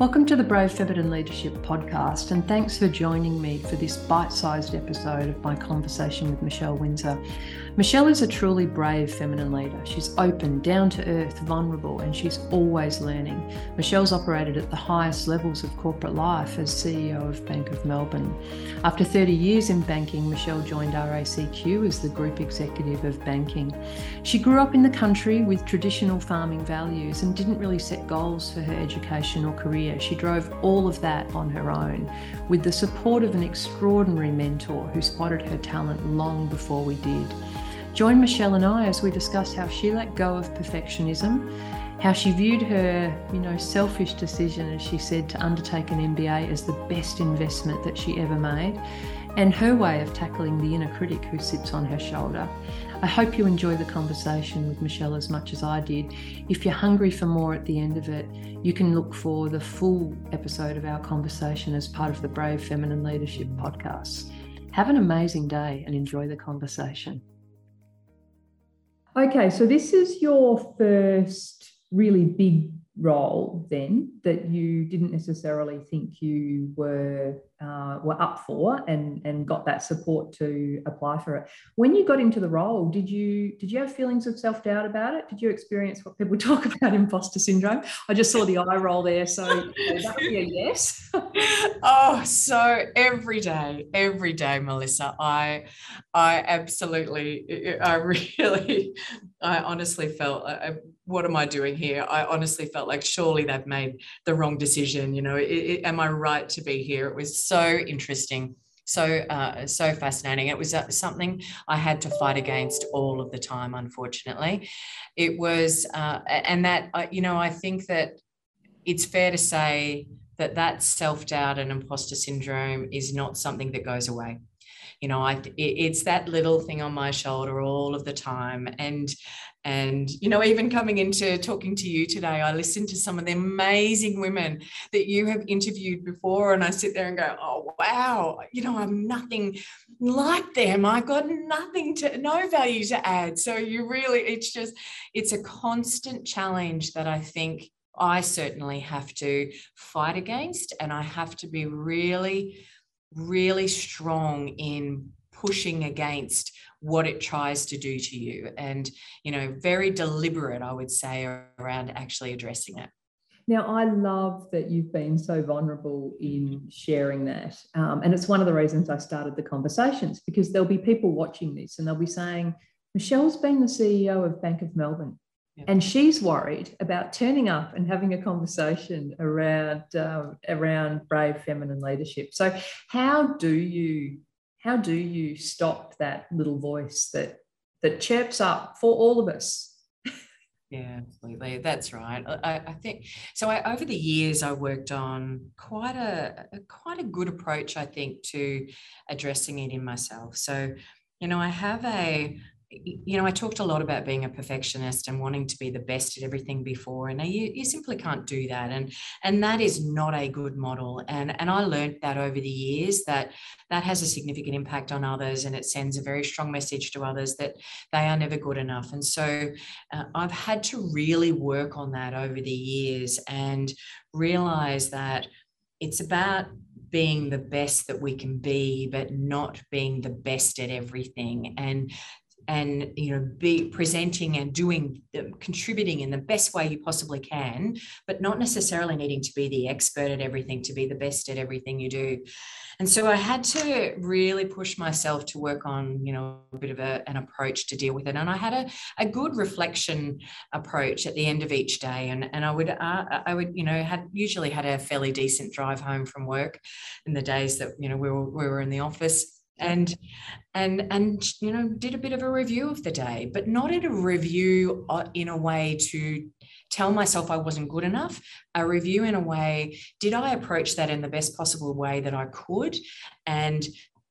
Welcome to the Brave Feminine Leadership Podcast, and thanks for joining me for this bite sized episode of my conversation with Michelle Windsor. Michelle is a truly brave feminine leader. She's open, down to earth, vulnerable, and she's always learning. Michelle's operated at the highest levels of corporate life as CEO of Bank of Melbourne. After 30 years in banking, Michelle joined RACQ as the group executive of banking. She grew up in the country with traditional farming values and didn't really set goals for her education or career. She drove all of that on her own with the support of an extraordinary mentor who spotted her talent long before we did. Join Michelle and I as we discuss how she let go of perfectionism, how she viewed her, you know, selfish decision, as she said, to undertake an MBA as the best investment that she ever made, and her way of tackling the inner critic who sits on her shoulder. I hope you enjoy the conversation with Michelle as much as I did. If you're hungry for more at the end of it, you can look for the full episode of our conversation as part of the Brave Feminine Leadership podcast. Have an amazing day and enjoy the conversation. Okay, so this is your first really big role then that you didn't necessarily think you were uh, were up for and and got that support to apply for it. When you got into the role did you did you have feelings of self-doubt about it? Did you experience what people talk about imposter syndrome? I just saw the eye roll there so that be a yes. Oh so every day every day melissa i i absolutely i really i honestly felt I, what am I doing here? I honestly felt like surely they've made the wrong decision. You know, it, it, am I right to be here? It was so interesting, so uh, so fascinating. It was uh, something I had to fight against all of the time. Unfortunately, it was, uh, and that you know, I think that it's fair to say that that self doubt and imposter syndrome is not something that goes away you know I, it's that little thing on my shoulder all of the time and and, you know, even coming into talking to you today, I listened to some of the amazing women that you have interviewed before. And I sit there and go, oh, wow, you know, I'm nothing like them. i've got nothing to, no value to add. So you really, it's just, it's a constant challenge that I think I certainly have to fight against. And I have to be really, really strong in pushing against what it tries to do to you and you know very deliberate i would say around actually addressing it. Now i love that you've been so vulnerable in sharing that um, and it's one of the reasons i started the conversations because there'll be people watching this and they'll be saying michelle's been the ceo of bank of melbourne and she's worried about turning up and having a conversation around um, around brave feminine leadership. So how do you how do you stop that little voice that that chirps up for all of us? Yeah absolutely. That's right. I, I, think so I, over the years i worked on quite a, a quite a good approach i think to addressing it in myself. So you know i have a you know, I talked a lot about being a perfectionist and wanting to be the best at everything before, and you, you simply can't do that, and and that is not a good model. And and I learned that over the years that that has a significant impact on others, and it sends a very strong message to others that they are never good enough. And so uh, I've had to really work on that over the years and realize that it's about being the best that we can be, but not being the best at everything. And and you know be presenting and doing contributing in the best way you possibly can but not necessarily needing to be the expert at everything to be the best at everything you do. And so i had to really push myself to work on you know a bit of a, an approach to deal with it. And i had a, a good reflection approach at the end of each day. And, and i would uh, i would you know had usually had a fairly decent drive home from work in the days that you know we were, we were in the office and and and you know did a bit of a review of the day but not in a review uh, in a way to tell myself i wasn't good enough a review in a way did i approach that in the best possible way that i could? And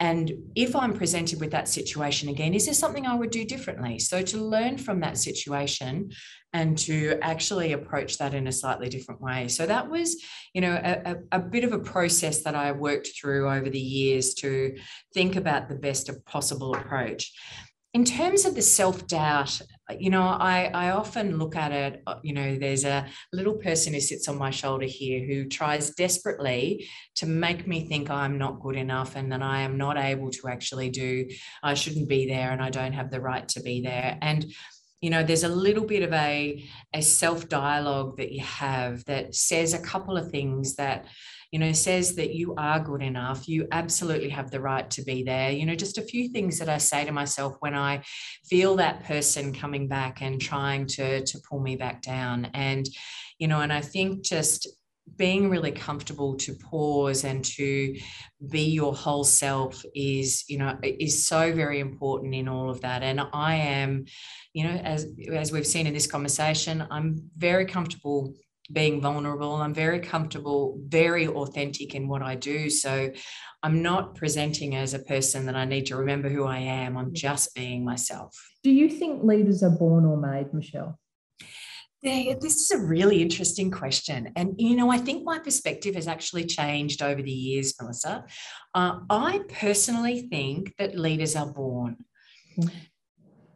and if I'm presented with that situation again, is there something I would do differently? So to learn from that situation and to actually approach that in a slightly different way. So that was, you know, a, a, bit of a process that I worked through over the years to think about the best possible approach. In terms of the self doubt, you know, I, I often look at it, uh, you know, there's a little person who sits on my shoulder here who tries desperately to make me think I'm not good enough and that I am not able to actually do, I shouldn't be there and I don't have the right to be there. And you know there's a little bit of a, a self dialogue that you have that says a couple of things that you know, says that you are good enough. You absolutely have the right to be there. You know, just a few things that I say to myself when I feel that person coming back and trying to, to pull me back down. And, you know, and I think just being really comfortable to pause and to be your whole self is you know is so very important in all of that and i am you know as as we've seen in this conversation i'm very comfortable being vulnerable. I'm very comfortable, very authentic in what I do. So I'm not presenting as a person that I need to remember who I am. I'm just being myself. Do you think leaders are born or made, Michelle? Yeah, this is a really interesting question. And, you know, I think my perspective has actually changed over the years, Melissa. Uh, I personally think that leaders are born. Mm-hmm.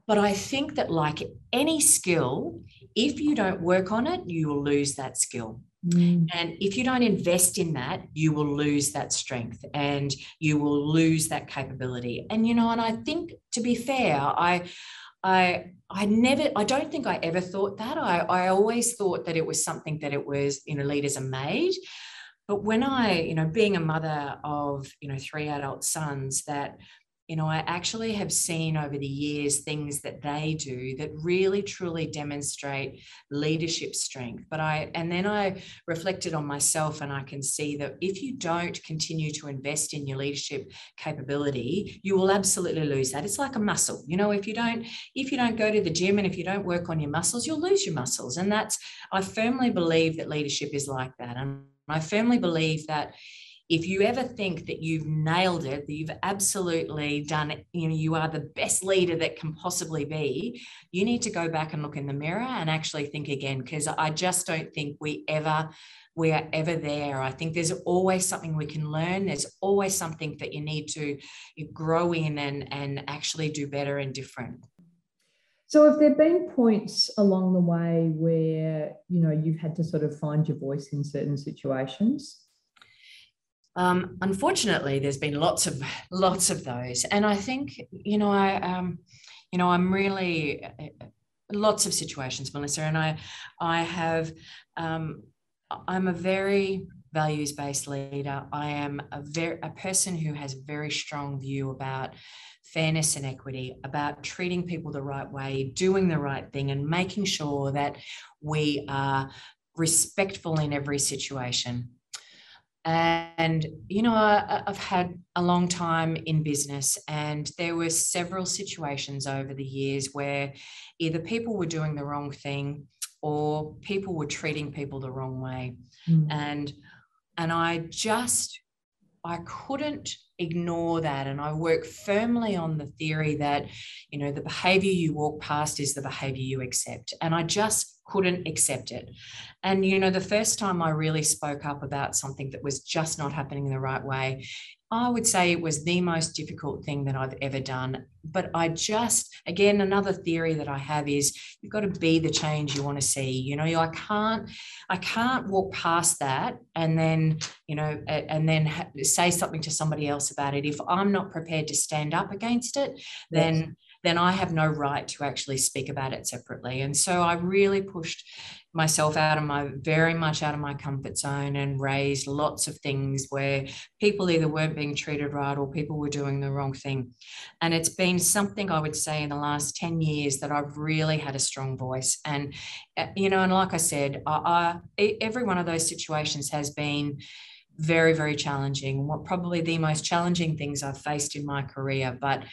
But I think that, like any skill, if you don't work on it, you will lose that skill. Mm. And if you don't invest in that, you will lose that strength and you will lose that capability. And, you know, and I think to be fair, I, I, I never, I don't think I ever thought that. I, I always thought that it was something that it was, you know, leaders are made. But when I, you know, being a mother of, you know, three adult sons, that you know, I actually have seen over the years things that they do that really truly demonstrate leadership strength. But I, and then I reflected on myself and I can see that if you don't continue to invest in your leadership capability, you will absolutely lose that. It's like a muscle. You know, if you don't, if you don't go to the gym and if you don't work on your muscles, you'll lose your muscles. And that's, I firmly believe that leadership is like that. And I firmly believe that if you ever think that you've nailed it, that you've absolutely done it, you know, you are the best leader that can possibly be, you need to go back and look in the mirror and actually think again, because I just don't think we ever we are ever there. I think there's always something we can learn. There's always something that you need to grow in and, and actually do better and different. So have there been points along the way where, you know, you've had to sort of find your voice in certain situations? Um, unfortunately, there's been lots of lots of those, and I think you know I um, you know I'm really uh, lots of situations, Melissa, and I I have um, I'm a very values based leader. I am a very a person who has a very strong view about fairness and equity, about treating people the right way, doing the right thing, and making sure that we are respectful in every situation. And, you know, I, have had a long time in business, and there were several situations over the years where either people were doing the wrong thing or people were treating people the wrong way. Mm. And and I just I couldn't ignore that. And I work firmly on the theory that, you know, the behavior you walk past is the behavior you accept. And I just couldn't accept it. And, you know, the first time I really spoke up about something that was just not happening in the right way, I would say it was the most difficult thing that I've ever done. But I just, again, another theory that I have is you've got to be the change you want to see. You know, I can't, I can't walk past that and then, you know, and then say something to somebody else about it. If I'm not prepared to stand up against it, then. Then I have no right to actually speak about it separately. And so I really pushed myself out of my very much out of my comfort zone and raised lots of things where people either weren't being treated right or people were doing the wrong thing. And it's been something I would say in the last 10 years that I've really had a strong voice. And, uh, you know, and like I said, I, I, every one of those situations has been very, very challenging. What probably the most challenging things I've faced in my career, but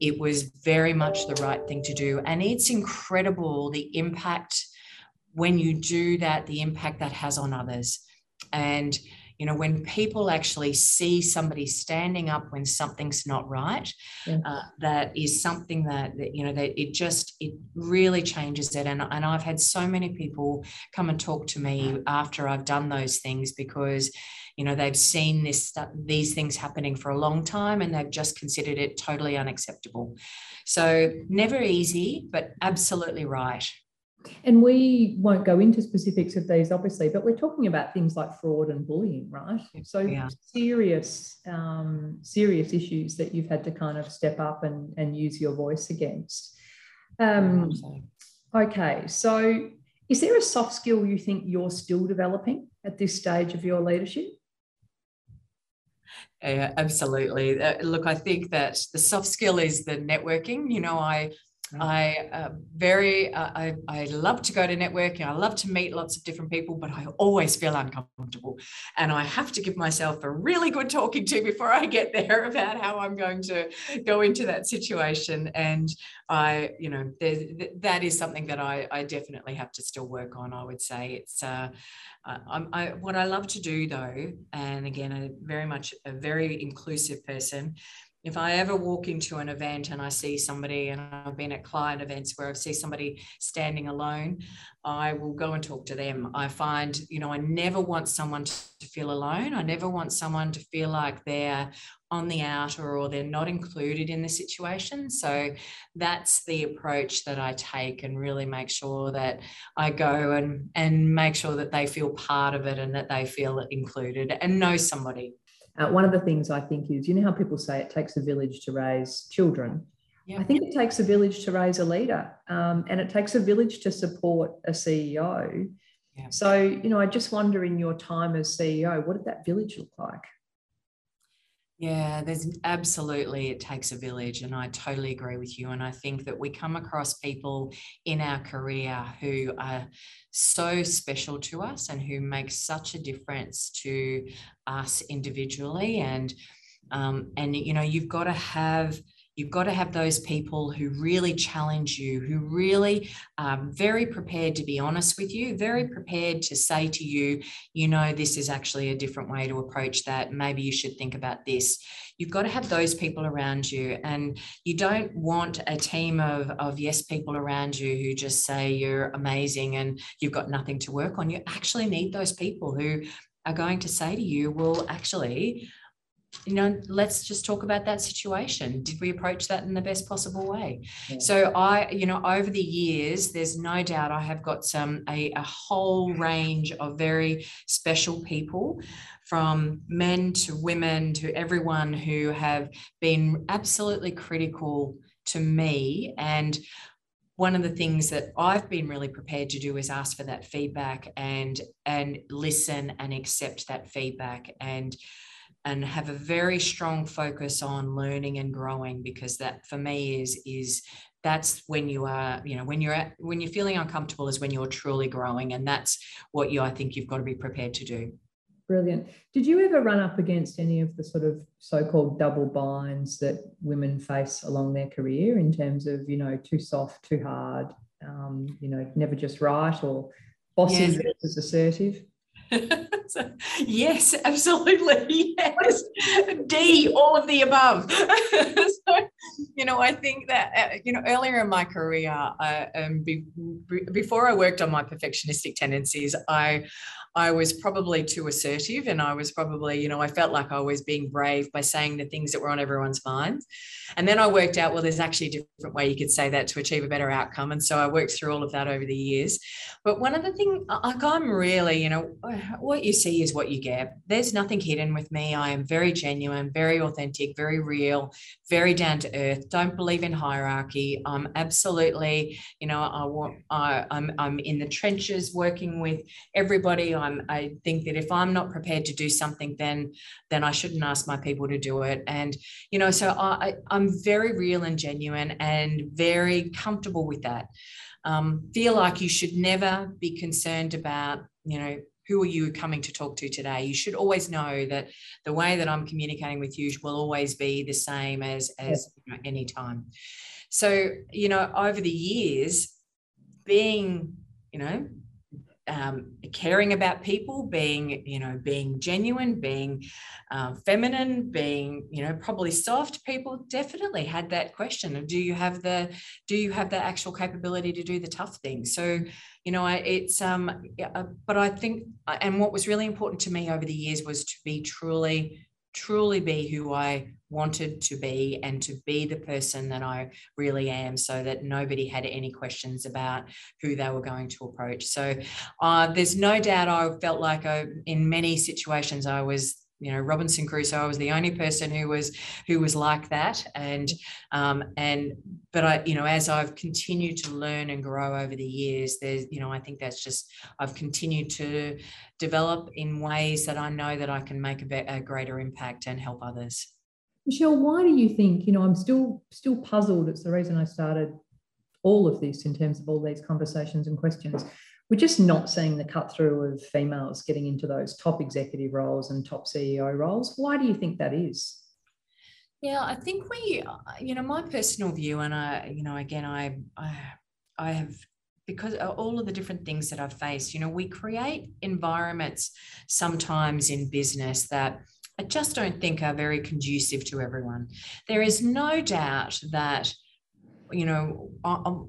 it was very much the right thing to do. And it's incredible the impact when you do that, the impact that has on others. And you know when people actually see somebody standing up when something's not right yeah. uh, that is something that, that you know that it just it really changes it. And, and i've had so many people come and talk to me after i've done those things because you know they've seen this these things happening for a long time and they've just considered it totally unacceptable. So never easy but absolutely right and we won't go into specifics of these, obviously, but we're talking about things like fraud and bullying, right? So yeah. serious, um, serious issues that you've had to kind of step up and, and use your voice against. Um, okay, so is there a soft skill you think you're still developing at this stage of your leadership? Yeah, absolutely. Uh, look, I think that the soft skill is the networking. You know, I I uh, very uh, I, I love to go to networking. I love to meet lots of different people, but I always feel uncomfortable, and I have to give myself a really good talking to before I get there about how I'm going to go into that situation. And I, you know, that is something that I, I definitely have to still work on. I would say it's uh, I, I, what I love to do though, and again, a very much a very inclusive person if I ever walk into an event and I see somebody, and I've been at client events where I see somebody standing alone, I will go and talk to them. I find, you know, I never want someone to feel alone. I never want someone to feel like they're on the outer or they're not included in the situation. So that's the approach that I take and really make sure that I go and, and make sure that they feel part of it and that they feel included and know somebody. Uh, one of the things I think is, you know how people say it takes a village to raise children? I think it takes a village to raise a leader um, and it takes a village to support a CEO. Yeah. So, you know, I just wonder in your time as CEO, what did that village look like? Yeah, there's absolutely, it takes a village. And I totally agree with you. And I think that we come across people in our career who are so special to us and who make such a difference to us individually. And, um, and, you know, you've got to have, You've got to have those people who really challenge you, who really are very prepared to be honest with you, very prepared to say to you, you know, this is actually a different way to approach that. Maybe you should think about this. You've got to have those people around you. And you don't want a team of, of yes people around you who just say you're amazing and you've got nothing to work on. You actually need those people who are going to say to you, well, actually, you know let's just talk about that situation. Did we approach that in the best possible way? Yeah. so i you know over the years there's no doubt i have got some a, a whole range of very special people from men to women to everyone who have been absolutely critical to me. And one of the things that I've been really prepared to do is ask for that feedback and and listen and accept that feedback. And and have a very strong focus on learning and growing because that for me is is that's when you are you know when you're at when you're feeling uncomfortable is when you're truly growing and that's what you i think you've got to be prepared to do. Brilliant. Did you ever run up against any of the sort of so-called double binds that women face along their career in terms of you know too soft too hard um, you know never just right or bossy yes. versus assertive so, yes, absolutely. Yes. D, all of the above. so, you know, I think that, uh, you know, earlier in my career, uh, um, be, before I worked on my perfectionistic tendencies, I, I was probably too assertive and I was probably, you know, I felt like I was being brave by saying the things that were on everyone's minds. And then I worked out, well, there's actually a different way you could say that to achieve a better outcome. And so I worked through all of that over the years. But one of the things, uh, like I'm really, you know, what you see is what you get. There's nothing hidden with me. I am very genuine, very authentic, very real, very down to earth. Don't believe in hierarchy. I'm absolutely, you know, I I, I'm, I'm in the trenches working with everybody. I'm, I think that if I'm not prepared to do something, then then I shouldn't ask my people to do it. And you know, so I, I'm very real and genuine and very comfortable with that. Um, feel like you should never be concerned about, you know, who are you coming to talk to today you should always know that the way that i'm communicating with you will always be the same as as you know, any time so you know over the years being you know um, caring about people, being, you know, being genuine, being uh, feminine, being, you know, probably soft. People definitely had that question: of Do you have the, do you have the actual capability to do the tough thing? So, you know, it's, um, uh, but I think, uh, and what was really important to me over the years was to be truly truly be who I wanted to be and to be the person that I really am so that nobody had any questions about who they were going to approach. So uh, there's no doubt I felt like I, in many situations I was you know Robinson Crusoe. I was the only person who was who was like that, and um, and but I you know as I've continued to learn and grow over the years, there's you know I think that's just I've continued to develop in ways that I know that I can make a, a greater impact and help others. Michelle, why do you think you know I'm still still puzzled? It's the reason I started all of this in terms of all these conversations and questions we're just not seeing the cut through of females getting into those top executive roles and top CEO roles. Why do you think that is? Yeah, I think we, uh, you know, my personal view, and I, you know, again, I, I, I have because all of the different things that I've faced, you know, we create environments sometimes in business that I just don't think are very conducive to everyone. There is no doubt that you know,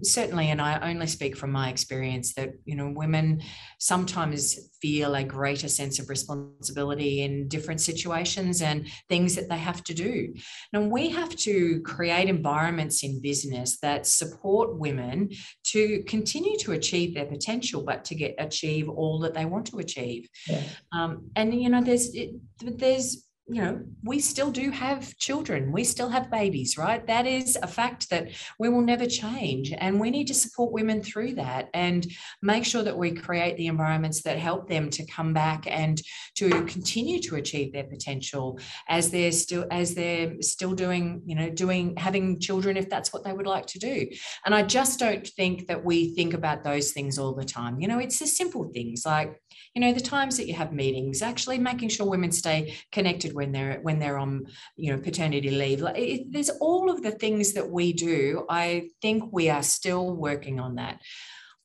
certainly, and I only speak from my experience that, you know, women sometimes feel a greater sense of responsibility in different situations and things that they have to do. Now, we have to create environments in business that support women to continue to achieve their potential, but to get achieve all that they want to achieve. Yeah. Um, and, you know, there's, it, there's, you know, we still do have children, we still have babies, right? That is a fact that we will never change. And we need to support women through that and make sure that we create the environments that help them to come back and to continue to achieve their potential as they're still as they're still doing, you know, doing having children if that's what they would like to do. And I just don't think that we think about those things all the time. You know, it's the simple things like, you know, the times that you have meetings, actually making sure women stay connected when they're when they're on you know paternity leave like it, there's all of the things that we do. I think we are still working on that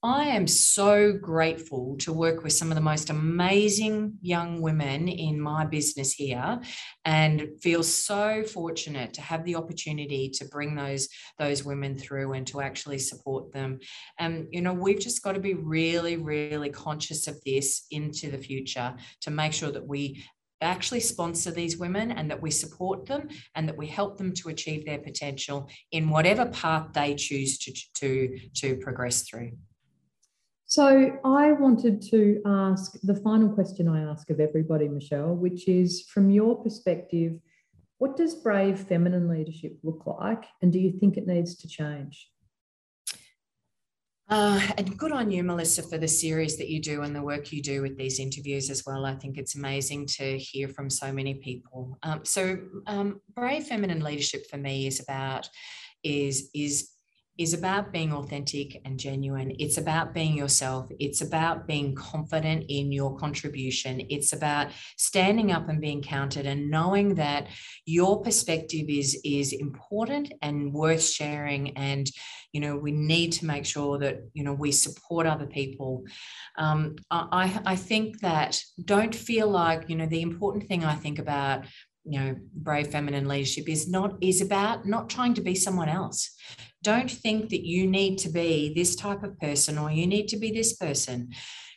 I am so grateful to work with some of the most amazing young women in my business here and feel so fortunate to have the opportunity to bring those those women through and to actually support them. And you know, we've just got to be really really conscious of this into the future to make sure that we actually sponsor these women and that we support them and that we help them to achieve their potential in whatever path they choose to, to, to progress through. So, I wanted to ask the final question I ask of everybody, Michelle, which is from your perspective, what does brave feminine leadership look like? And do you think it needs to change? Uh, and good on you, Melissa, for the series that you do and the work you do with these interviews as well. I think it's amazing to hear from so many people. Um, so, um, brave feminine leadership for me is about is is is about being authentic and genuine. It's about being yourself. It's about being confident in your contribution. It's about standing up and being counted and knowing that your perspective is, is important and worth sharing. And, you know, we need to make sure that, you know, we support other people. Um, I, I think that don't feel like, you know, the important thing I think about you know brave feminine leadership is not is about not trying to be someone else don't think that you need to be this type of person or you need to be this person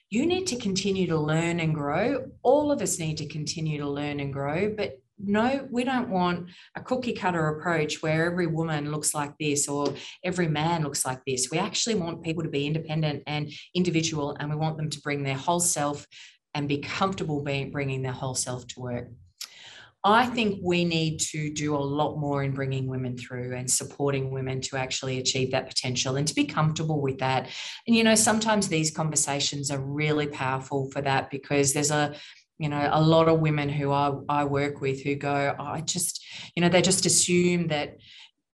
you need to continue to learn and grow all of us need to continue to learn and grow but no, we don't want a cookie cutter approach where every woman looks like this or every man looks like this. We actually want people to be independent and individual, and we want them to bring their whole self and be comfortable being, bringing their whole self to work. I think we need to do a lot more in bringing women through and supporting women to actually achieve that potential and to be comfortable with that. And, you know, sometimes these conversations are really powerful for that because there's a, you know, a lot of women who I, I work with who go, oh, I just, you know, they just assume that,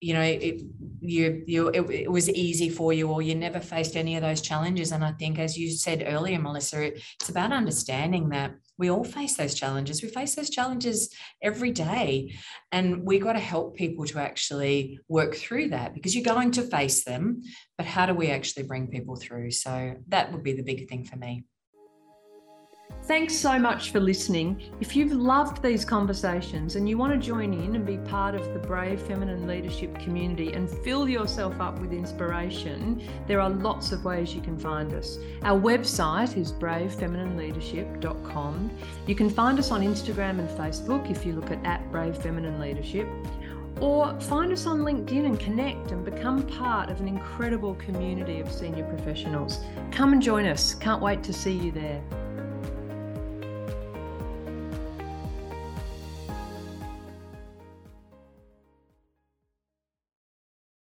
you know it, you you it, it, was easy for you or you never faced any of those challenges and i think as you said earlier melissa it, it's about understanding that we all face those challenges. We face those challenges every day and we got to help people to actually work through that because you're going to face them but how do we actually bring people through? So that would be the big thing for me Thanks so much for listening. If you've loved these conversations and you want to join in and be part of the Brave Feminine Leadership community and fill yourself up with inspiration, there are lots of ways you can find us. Our website is bravefeminineleadership.com. You can find us on Instagram and Facebook if you look at, at Brave Feminine Leadership. Or find us on LinkedIn and connect and become part of an incredible community of senior professionals. Come and join us. Can't wait to see you there.